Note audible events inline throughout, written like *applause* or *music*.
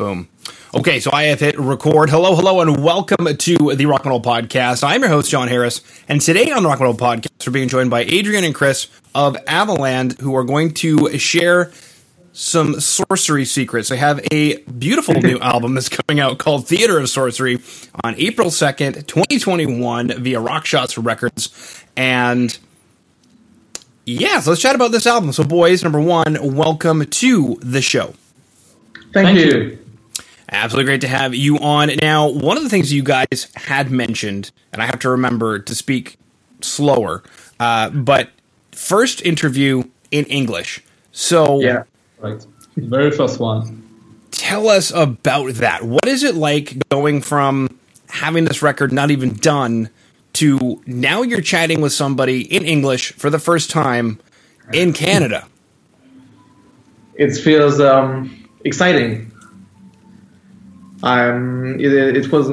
Boom. Okay, so I have hit record. Hello, hello, and welcome to the Rock and Roll Podcast. I'm your host, Jon Harris, and today on the Rock and Roll Podcast, we're being joined by Adrien and Chris of Avaland, who are going to share some sorcery secrets. They have a beautiful new *laughs* album that's coming out called Theater of Sorcery on April 2nd, 2021 via Rockshots Records. And yeah, so let's chat about this album. So, boys, number one, welcome to the show. Thank, Thank you. you. Absolutely great to have you on. Now, one of the things you guys had mentioned, and I have to remember to speak slower, uh, but first interview in English. So, yeah, right. Very first one. Tell us about that. What is it like going from having this record not even done to now you're chatting with somebody in English for the first time in Canada? It feels um, exciting um, it, it, was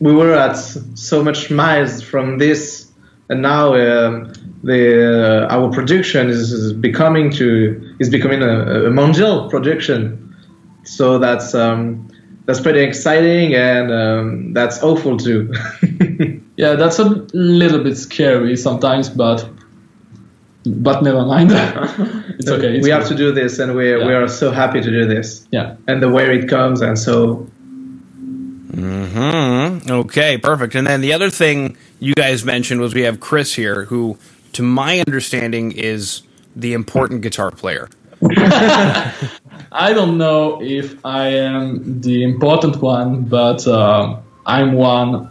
we were at so much miles from this, and now um, the uh, our production is, is, becoming to is becoming a, a mondial production. So that's um, that's pretty exciting, and um, that's awful too. *laughs* yeah, that's a little bit scary sometimes, but but never mind. *laughs* it's okay. It's we have to do this, and we yeah. we are so happy to do this. Yeah. And the way it comes, and so Hmm. Okay. Perfect. And then the other thing you guys mentioned was we have Chris here, who, to my understanding, is the important guitar player. *laughs* I don't know if I am the important one, but uh, I'm one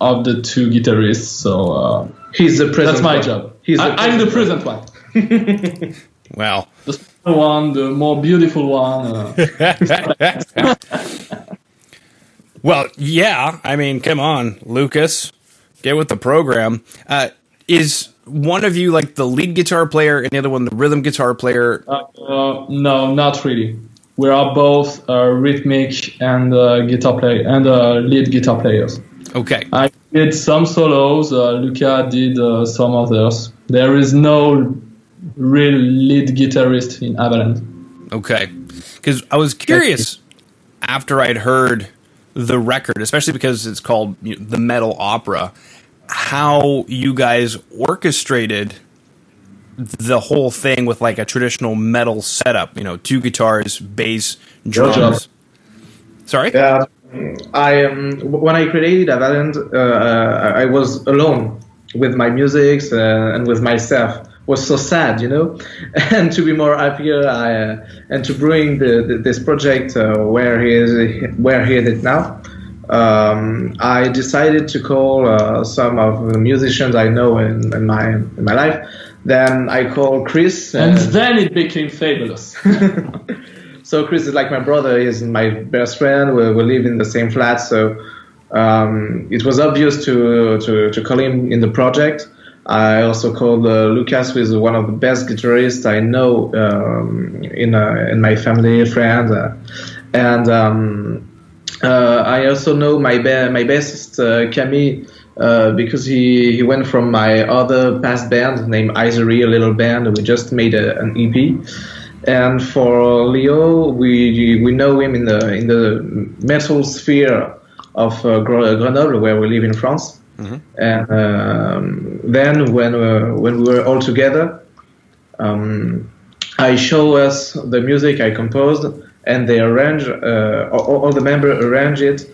of the two guitarists. So uh, he's the present. That's my one. job. He's the I, am the present one. *laughs* well, the one, the more beautiful one. Uh. *laughs* Well, yeah. I mean, come on, Lucas, get with the program. Uh, is one of you like the lead guitar player and the other one the rhythm guitar player? Uh, uh, no, not really. We are both uh, rhythmic and uh, guitar player and uh, lead guitar players. Okay. I did some solos. Luca did some others. There is no real lead guitarist in Avaland. Okay. Because I was curious after I'd heard the record, especially because it's called you know, the Metal Opera, how you guys orchestrated the whole thing with like a traditional metal setup. You know, two guitars, bass, drums. Sorry. Yeah, I um, when I created Avaland, uh, uh, I was alone with my music uh, and with myself was so sad, you know, *laughs* and to be more happier, I, uh, and to bring the, the, this project uh, where he is, where he is now. Um, I decided to call uh, some of the musicians I know in, in, my in my life. Then I called Chris, and, and then it became fabulous. *laughs* so Chris is like my brother. He's my best friend. We, we live in the same flat, so um, it was obvious to, to to call him in the project. I also called uh, Lucas, who is one of the best guitarists I know um, in uh, in my family, friends, uh, and um, uh, I also know my ba- my bassist uh, Camille uh, because he, he went from my other past band named Isery, a little band. We just made a, an EP. And for Leo, we we know him in the in the metal sphere of Grenoble, where we live in France. And um, then when uh, when we were all together, um, I show us the music I composed, and they arrange uh, all, all, the members arrange it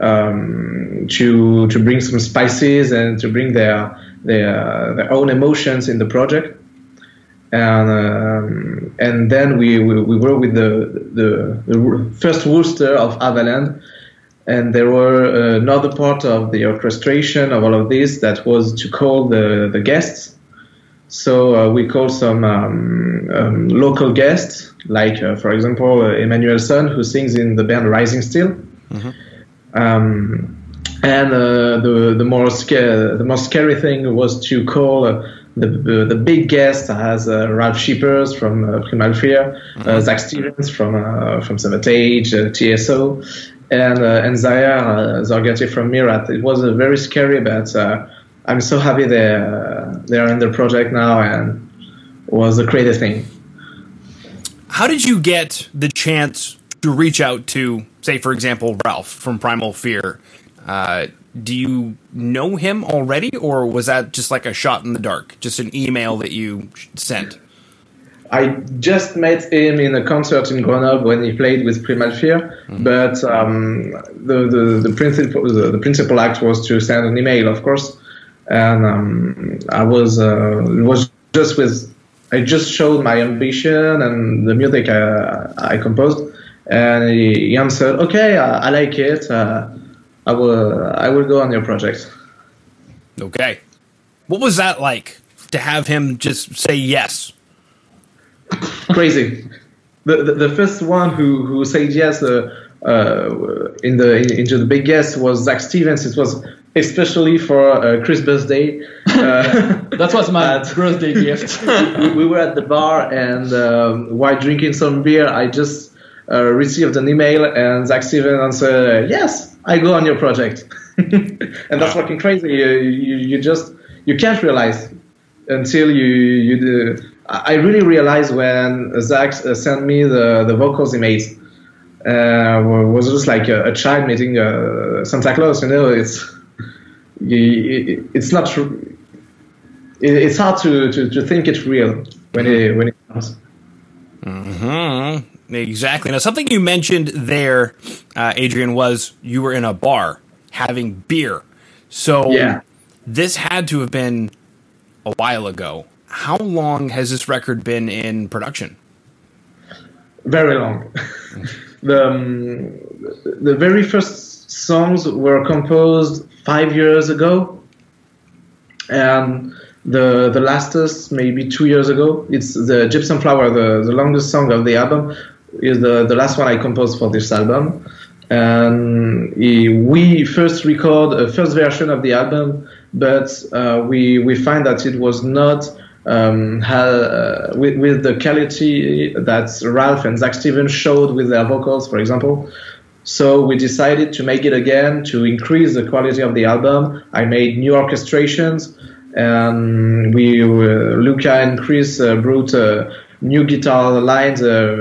um, to to bring some spices and to bring their their their own emotions in the project. And um, and then we, we, we were with the, the, the first rooster of Avaland, and there were uh, another part of the orchestration of all of this that was to call the, the guests. So uh, we called some um, um, local guests, like uh, for example uh, Emmanuel Son, who sings in the band Rising Steel. Mm-hmm. Um, and uh, the the more scary the most scary thing was to call uh, the, the, the big guest as Ralf Scheepers from Primal Fear, mm-hmm. Zak Stevens from from Savatage, TSO, and uh, and Zaher uh, Zorgati from Myrath. It was very scary, but uh, I'm so happy they they are in the project now, and was a crazy thing. How did you get the chance to reach out to, say, for example, Ralf from Primal Fear, uh, do you know him already, or was that just like a shot in the dark, just an email that you sent? I just met him in a concert in Grenoble when he played with Primal Fear, mm-hmm. but um, the, the, the, principal, the, the, principal act was to send an email, of course. And um, I was, uh, was just with, I just showed my ambition and the music I, I composed. And he, he answered, okay, I, I like it. Uh, I will, I will go on your project. Okay. What was that like to have him just say yes? Crazy. The, the, the first one who who said yes uh, uh, in the into the big yes was Zak Stevens. It was especially for uh, Chris' birthday. *laughs* Uh, that was my birthday gift. *laughs* we, we, were at the bar and um, while drinking some beer, I just uh, received an email and Zak Stevens answered, "Yes, I go on your project." *laughs* and that's fucking crazy. You, you, you just you can't realize until you you do I really realized when Zak uh, sent me the, the vocals he made. Uh, was just like a, a child meeting uh, Santa Claus. You know, it's *laughs* it's not. It's hard to, to, to think it's real when it when it comes. Mm-hmm. Exactly. Now, something you mentioned there, uh, Adrien, was you were in a bar having beer. So yeah. this had to have been a while ago how long has this record been in production? Very long. *laughs* the um, the very first songs were composed five years ago, and the the lastest maybe two years ago. It's the Gypsum Flower, the, the longest song of the album, is the, the last one I composed for this album. And we first record a first version of the album, but uh, we we find that it was not um, uh, with, with, the quality that Ralf and Zak Stevens showed with their vocals, for example. So we decided to make it again to increase the quality of the album. I made new orchestrations, and we uh, Luca and Chris uh, brought uh, new guitar lines, uh,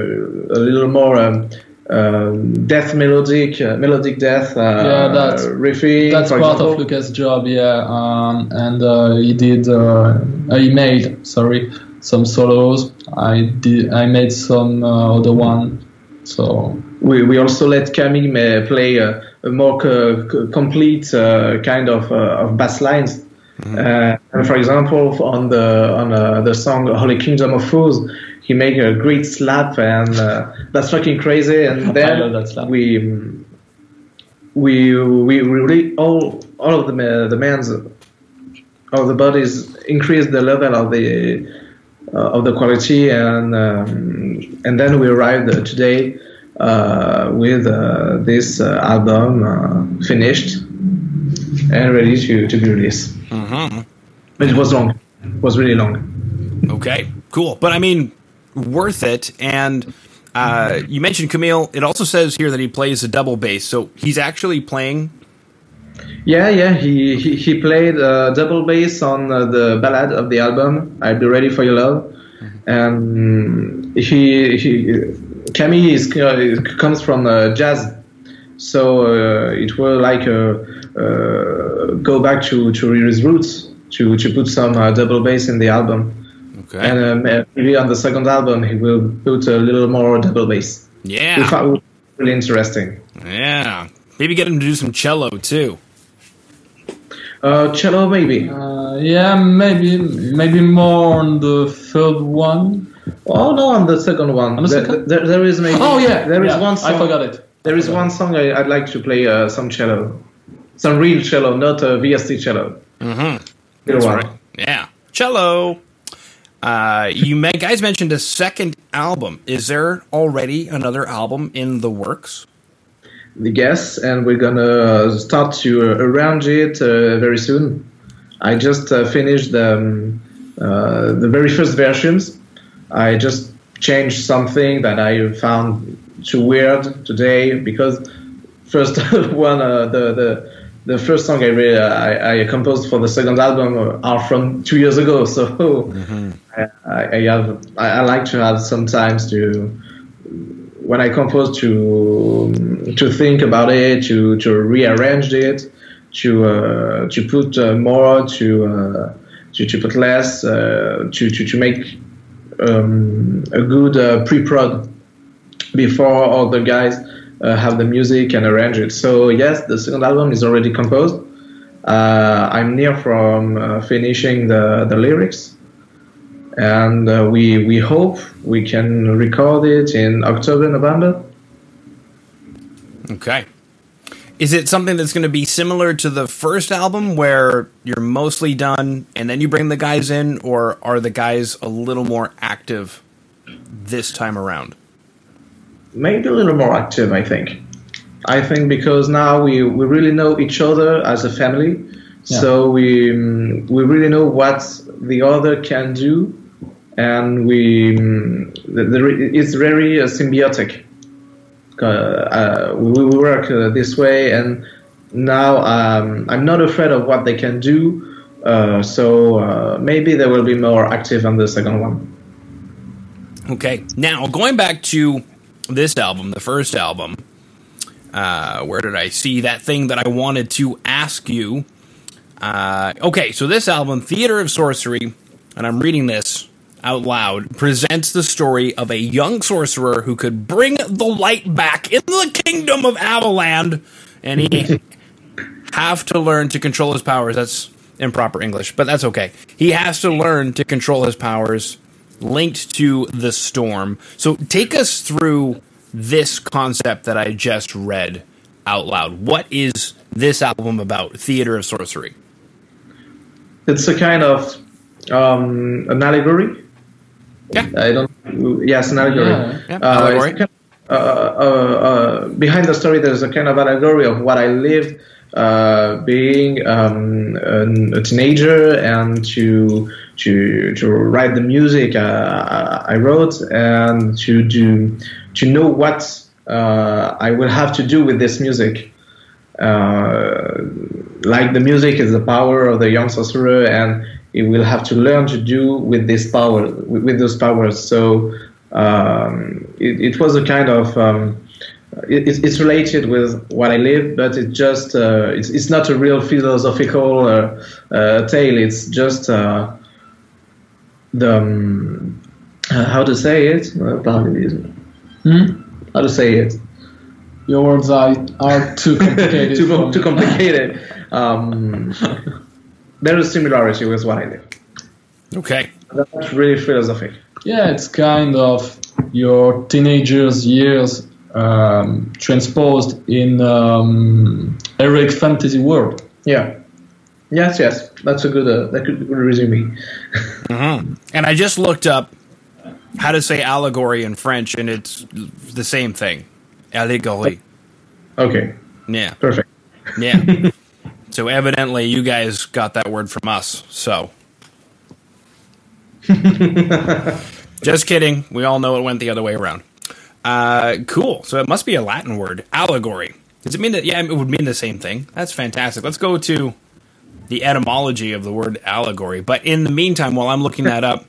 a little more. Um, um, death melodic, uh, melodic death. Uh, yeah, that's riffy. That's part example. of Luca's job. Yeah, um, and uh, he did. Uh, he made sorry some solos. I did. I made some uh, other one. So we we also let Camille play a, a more co- complete kind of of bass lines. Mm-hmm. and for example, on the on the song "Holy Kingdom of Fools," he made a great slap, and uh, that's fucking crazy. And *laughs* then we we we really all all of the the man's of the bodies increased the level of the uh, of the quality, and um, and then we arrived today uh, with uh, this uh, album uh, finished and ready to to be released. Mm-hmm. But it was long. It was really long. Okay, cool. But I mean, worth it. And uh, you mentioned Camille. It also says here that he plays a double bass, so he's actually playing. Yeah, yeah, he he, he played uh, double bass on uh, the ballad of the album. I'll be ready for your love, and he he Camille is, uh, comes from uh, jazz, so uh, it will like go back to to his roots to to put some double bass in the album. Okay. And um, maybe on the second album, he will put a little more double bass. Yeah. If I would really interesting. Yeah. Maybe get him to do some cello too. Uh, cello, maybe. Uh, yeah, maybe maybe more on the third one. Oh no, on the second one. On the second? There, there is maybe. Oh yeah, there is yeah, one. Song, I forgot it. There is one song I, would like to play uh, some cello, some real cello, not a VST cello. Mm-hmm. That's right. Yeah, cello. Uh, you guys mentioned a second album. Is there already another album in the works? Yes, and we're gonna start to arrange it uh, very soon. I just uh, finished the, um, uh, the very first versions. I just changed something that I found too weird today because first *laughs* one uh, the the the first song I, really, I, I composed for the second album are from two years ago. *laughs* So mm-hmm. I, I, have I, like to have sometimes to when I compose to to think about it, to to rearrange it, to uh, to put uh, more, to, uh, to to put less, uh, to, to to make um, a good uh, pre-prod before all the guys uh, have the music and arrange it. So yes, the second album is already composed. I'm near from finishing the the lyrics and uh, we we hope we can record it in October, November. Okay. Is it something that's going to be similar to the first album where you're mostly done and then you bring the guys in, or are the guys a little more active this time around? Maybe a little more active, I think. I think because now we, we really know each other as a family, yeah. so we we really know what the other can do and we the, the, it's very uh, symbiotic. Uh, uh, we, we, work uh, this way, and now um, I'm not afraid of what they can do. Uh, so uh, maybe they will be more active on the second one. Okay, now going back to this album, the first album. uh, where did I see that thing that I wanted to ask you? Uh, okay, so this album, Theater of Sorcery, and I'm reading this out loud presents the story of a young sorcerer who could bring the light back in the kingdom of Avaland, and he *laughs* have to learn to control his powers. That's improper English, but that's okay. He has to learn to control his powers linked to the storm. So take us through this concept that I just read out loud. What is this album about? Theater of Sorcery. It's a kind of um, an allegory yeah. I don't. Yes, an allegory. Yeah. yeah. Uh, allegory. Kind of, uh, uh, uh, behind the story, there's a kind of allegory of what I lived uh, being um, a teenager and to to to write the music uh, I wrote and to do to know what I will have to do with this music. like the music is the power of the young sorcerer and he will have to learn to do with this power, with, with those powers. So um, it, it, was a kind of um, it, it's related with what I live, but it just uh, it's, it's not a real philosophical uh, uh, tale. It's just uh, the um, how to say it. Hmm? How to say it? Your words are, are too complicated. *laughs* too, too complicated. Um, there is similarity with what I do. Okay. That's really philosophic. Yeah, it's kind of your teenager's years um, transposed in um, heroic fantasy world. Yeah. Yes, yes, that's a good uh, that could resume. mm-hmm. And I just looked up how to say allegory in French, and it's the same thing, allegory. Okay. Yeah. Perfect. Yeah. *laughs* So evidently, you guys got that word from us. So, *laughs* just kidding. We all know it went the other way around. Uh, cool. So it must be a Latin word, allegory. Does it mean that? Yeah, it would mean the same thing. That's fantastic. Let's go to the etymology of the word allegory. But in the meantime, while I'm looking that up,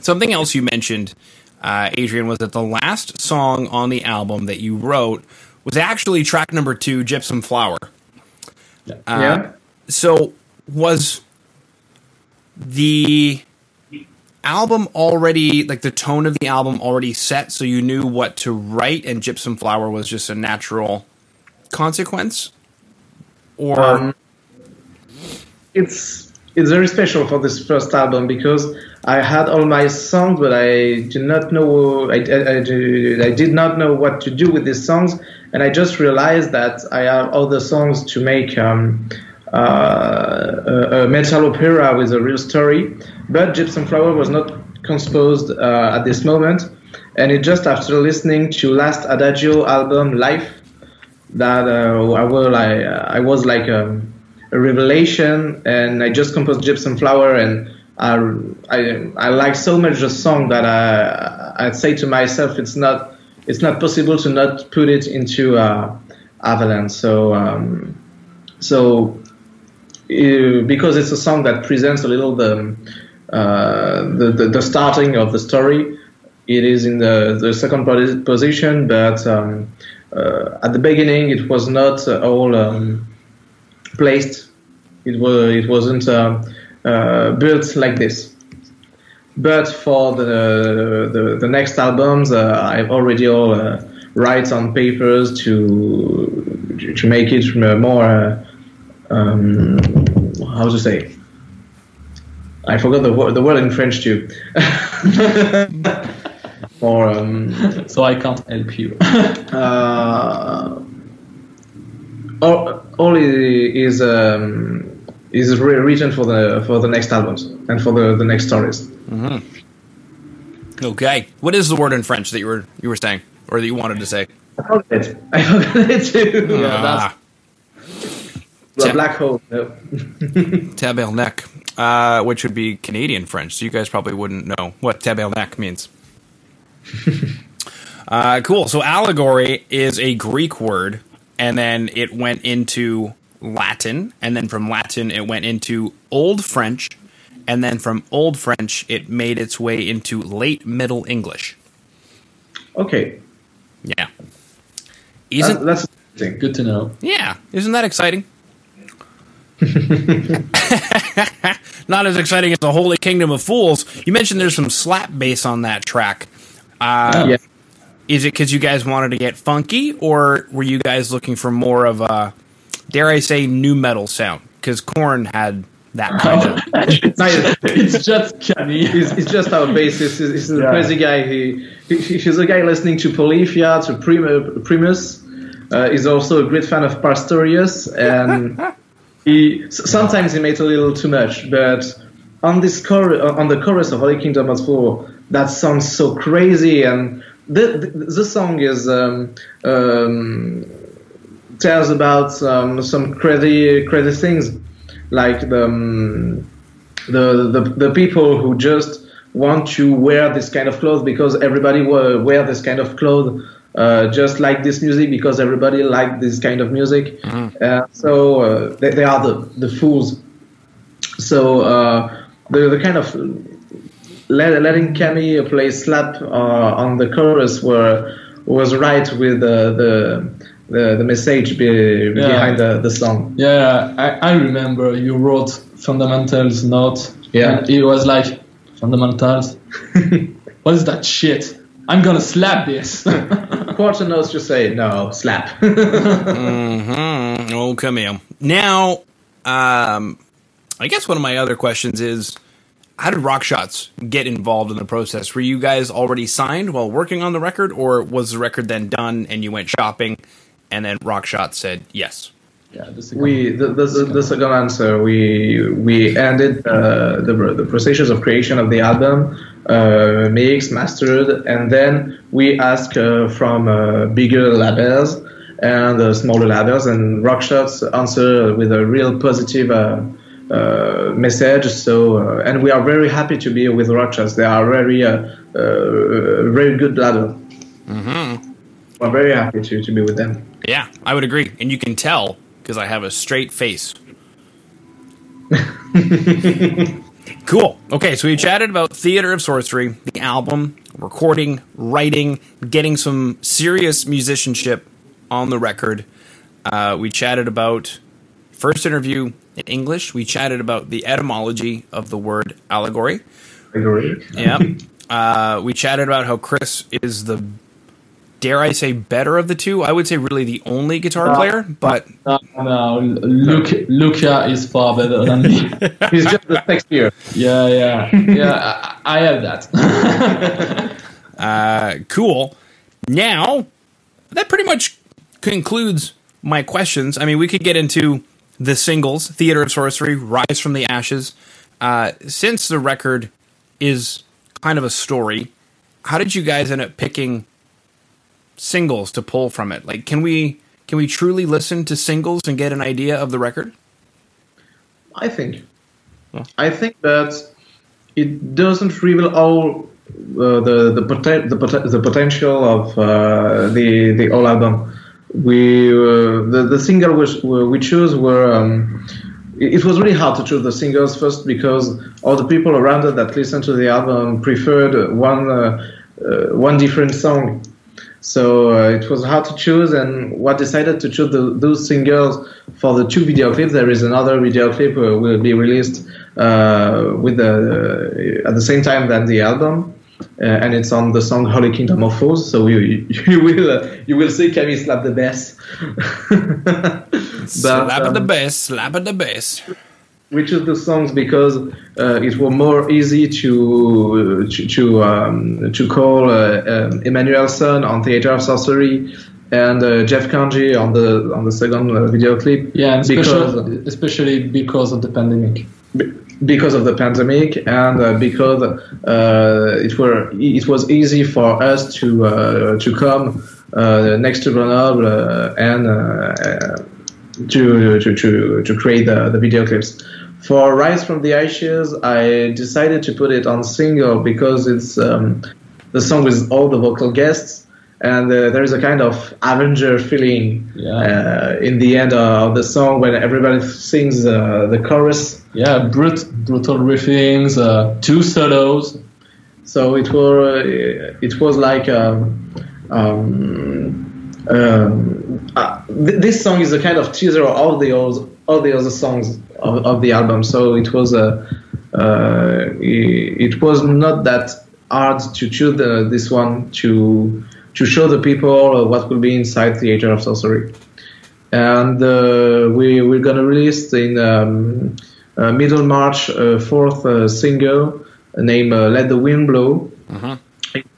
something else you mentioned, uh, Adrien, was that the last song on the album that you wrote was actually track number two, Gypsum Flower. Uh, yeah. So was the album already like the tone of the album already set so you knew what to write and gypsum flower was just a natural consequence or um, it's it's very special for this first album because I had all my songs, but I did not know I, I, I, I did not know what to do with these songs, and I just realized that I have other songs to make um, uh, a, a, metal opera with a real story. But Gypsum Flower was not composed uh, at this moment, and it just after listening to last Adagio album Life that uh, I was like I was like um, revelation, and I just composed Gypsum Flower and. I, I, I like so much the song that I I say to myself it's not it's not possible to not put it into uh, Avaland. So um, so uh, because it's a song that presents a little the, uh, the, the, the starting of the story. it is in the, the second position, but um, uh, at the beginning it was not all um, placed. It was it wasn't uh, uh, built like this. But for the the, the next albums, uh, I've already all uh, write on papers to to make it more. Uh, um, how to say? I forgot the word the word in French too. *laughs* or um, so I can't help you. *laughs* uh, all, all is um, is written for the for the next albums and for the, the next stories. Okay. What is the word in French that you were you were saying or that you wanted to say? I forgot it. I forgot it too. Ah, The black hole. No. *laughs* tabernacle, uh, which would be Canadian French. So you guys probably wouldn't know what tabernacle means. *laughs* uh, cool. So allegory is a Greek word, and then it went into Latin, and then from Latin it went into Old French, and then from Old French it made its way into Late Middle English. Okay, Yeah. Isn't that's interesting. Good to know. yeah? Isn't that exciting? *laughs* *laughs* Not as exciting as the Holy Kingdom of Fools. You mentioned there's some slap bass on that track. Uh, Yeah. Is it because you guys wanted to get funky, or were you guys looking for more of a, dare I say, nu metal sound? Because Korn had that kind of. *laughs* Nice. it's just canny. He's, he's just our bassist. He's, he's a Yeah. crazy guy. He, he he's a guy listening to Polyphia, to Prim- Primus. Uh, he's also a great fan of Pastorius, and *laughs* he sometimes he made a little too much. But on this chor- on the chorus of Holy Kingdom of Four, that sounds so crazy, and the the, the song is um, um, tells about um, some crazy crazy things, like the. Um, the, the the people who just want to wear this kind of clothes because everybody wa- wear this kind of clothes uh, just like this music because everybody like this kind of music. Uh, so uh, they, they are the, the fools. So uh, the, the kind of letting Camille play slap uh, on the chorus were was right with the the, the, the message be, behind the, the song Yeah, I, I remember you wrote fundamentals note. Yeah. And it was like fundamentals. *laughs* what is that shit? I'm gonna slap this. *laughs* quarter notes just say no slap *laughs* hmm Oh, come here. Now, um, I guess one of my other questions is how did Rockshots get involved in the process? Were you guys already signed while working on the record, or was the record then done and you went shopping and then Rockshots said yes? yeah, this we the, the, the, the second answer we we ended uh, the the processes of creation of the album uh, mixed mastered and then we asked uh, from uh, bigger labels and uh, smaller labels and rockshots answer with a real positive uh, message so uh, and we are very happy to be with rockshots they are very uh, uh, very good label Mm-hmm. we're very happy to, to be with them Yeah, I would agree, and you can tell because I have a straight face. *laughs* cool. Okay, so we chatted about Theater of Sorcery, the album, recording, writing, getting some serious musicianship on the record. Uh, we chatted about first interview in English. We chatted about the etymology of the word allegory. agree Yeah. uh, we chatted about how Chris is the, dare I say, better of the two. I would say really the only guitar player, but No, no, Luke, Luca is far better than me. *laughs* he's just the sexier yeah, yeah, yeah. I, I have that. *laughs* uh, cool. Now, that pretty much concludes my questions. I mean, we could get into the singles Theater of Sorcery, Rise from the Ashes. Uh, since the record is kind of a story, how did you guys end up picking singles to pull from it? Like, can we. Can we truly listen to singles and get an idea of the record? I think. I think that it doesn't reveal all uh, the the, poten- the, poten- the potential of uh, the the whole album. We uh, the the single which we chose were. Um, it was really hard to choose the singles first because all the people around us that listened to the album preferred one uh, uh, one different song. So uh, it was hard to choose, and what decided to choose the, those singles for the two video clips. There is another video clip uh, will be released uh, with the at the same time than the album. Uh, and it's on the song "Holy Kingdom of Fools. So you you *laughs* will uh, you will see Camille slap the bass. *laughs* slap um, at the bass, slap at the bass. We chose the songs because uh, it was more easy to to to, um, to call uh, um, Emmanuel Son on Theater of Sorcery and uh, Jeff Kanji on the on the second uh, video clip. Yeah, and because especially, especially because of the pandemic. be- because of the pandemic and uh, because uh, it were it was easy for us to uh, to come uh, next to Grenoble uh, and uh, to, to to to create the, the video clips. For Rise from the Ashes, I decided to put it on single because it's um, the song with all the vocal guests, and uh, there is a kind of Avenger feeling Yeah. uh, in the end of the song when everybody sings uh, the chorus. Yeah, brut- brutal riffings, uh, two solos. So it was it was like um, um, um, uh, th- this song is a kind of teaser of all the others, all the other songs of, of the album. So it was a uh, it, it was not that hard to choose the, this one to to show the people what will be inside Theater of Sorcery. And uh, we we're gonna release in um, uh, middle March uh, fourth uh, single named uh, "Let the Wind Blow." Uh-huh.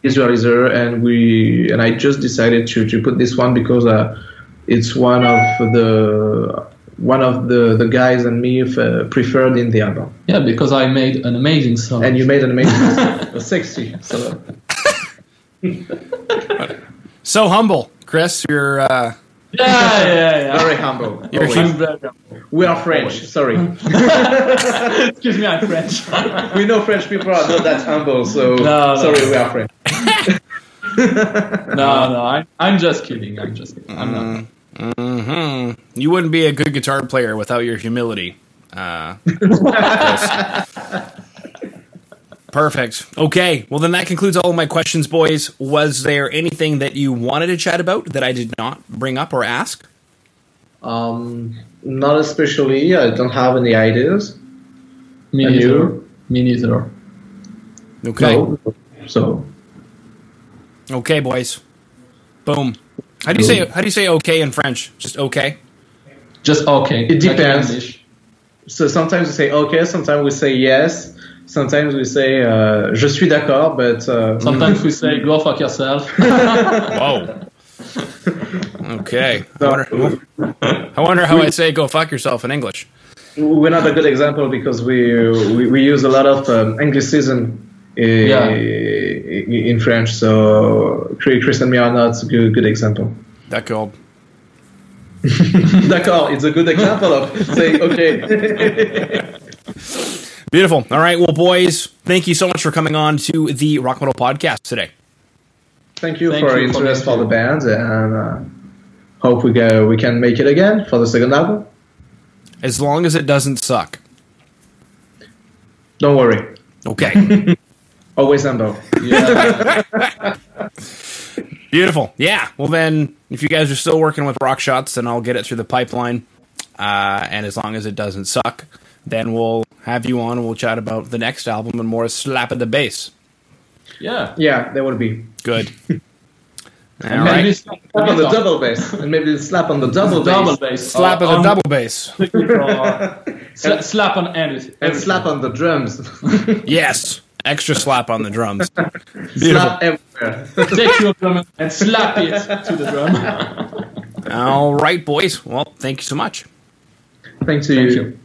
Visualizer, and we and I just decided to, to put this one because uh, it's one of the one of the, the guys and me uh, preferred in the album. Yeah, because I made an amazing song. And you made an amazing, *laughs* a sexy. So *laughs* So humble, Chris. You're uh, yeah, yeah, yeah. very humble. You're always. Very humble. We are French. Sorry, *laughs* Excuse me, I'm French. *laughs* we know French people are not that humble. So No, no. sorry, we are French. *laughs* no, no, I'm, I'm just kidding. I'm just kidding. I'm not. hmm You wouldn't be a good guitar player without your humility. Uh, Chris. Perfect. Okay. Well, then that concludes all of my questions, boys. Was there anything that you wanted to chat about that I did not bring up or ask? Um, not especially. I don't have any ideas. Me And neither. you? Me neither. Okay. No. So Okay, boys. Boom. How do you say how do you say okay in French? Just okay. Just okay. It depends. So sometimes we say okay, sometimes we say yes, sometimes we say uh, je suis d'accord, but uh, *laughs* Sometimes we say go fuck yourself. *laughs* wow Okay. I wonder, I wonder how I say go fuck yourself in English. we're not a good example because we we, we use a lot of um, Anglicism uh, Yeah. in French. So Chris and me are not a good, good example. D'accord. *laughs* D'accord, it's a good example of saying okay. Beautiful. All right. Well, boys, thank you so much for coming on to the Rock Metal Podcast today. Thank you Thank for you your for interest being for the here. band, and uh, hope we go, we can make it again for the second album. As long as it doesn't suck. Don't worry, Okay. *laughs* always humble. Yeah. *laughs* Beautiful. Yeah. Well, then, if you guys are still working with Rockshots, then I'll get it through the pipeline. Uh, and as long as it doesn't suck, then we'll have you on and we'll chat about the next album and more slap at the bass. yeah. Yeah, there will be. Good. *laughs* All Maybe right. slap Slap on the double bass, and maybe slap on the double bass, um, double bass. Slap or at the double bass. the guitar. Sla- slap on anything. and slap on the drums. *laughs* Yes. Extra slap on the drums. *laughs* slap everywhere. Take your drum and slap it to the drum. All right, boys. Well, thank you so much. Thanks to Thank you. you.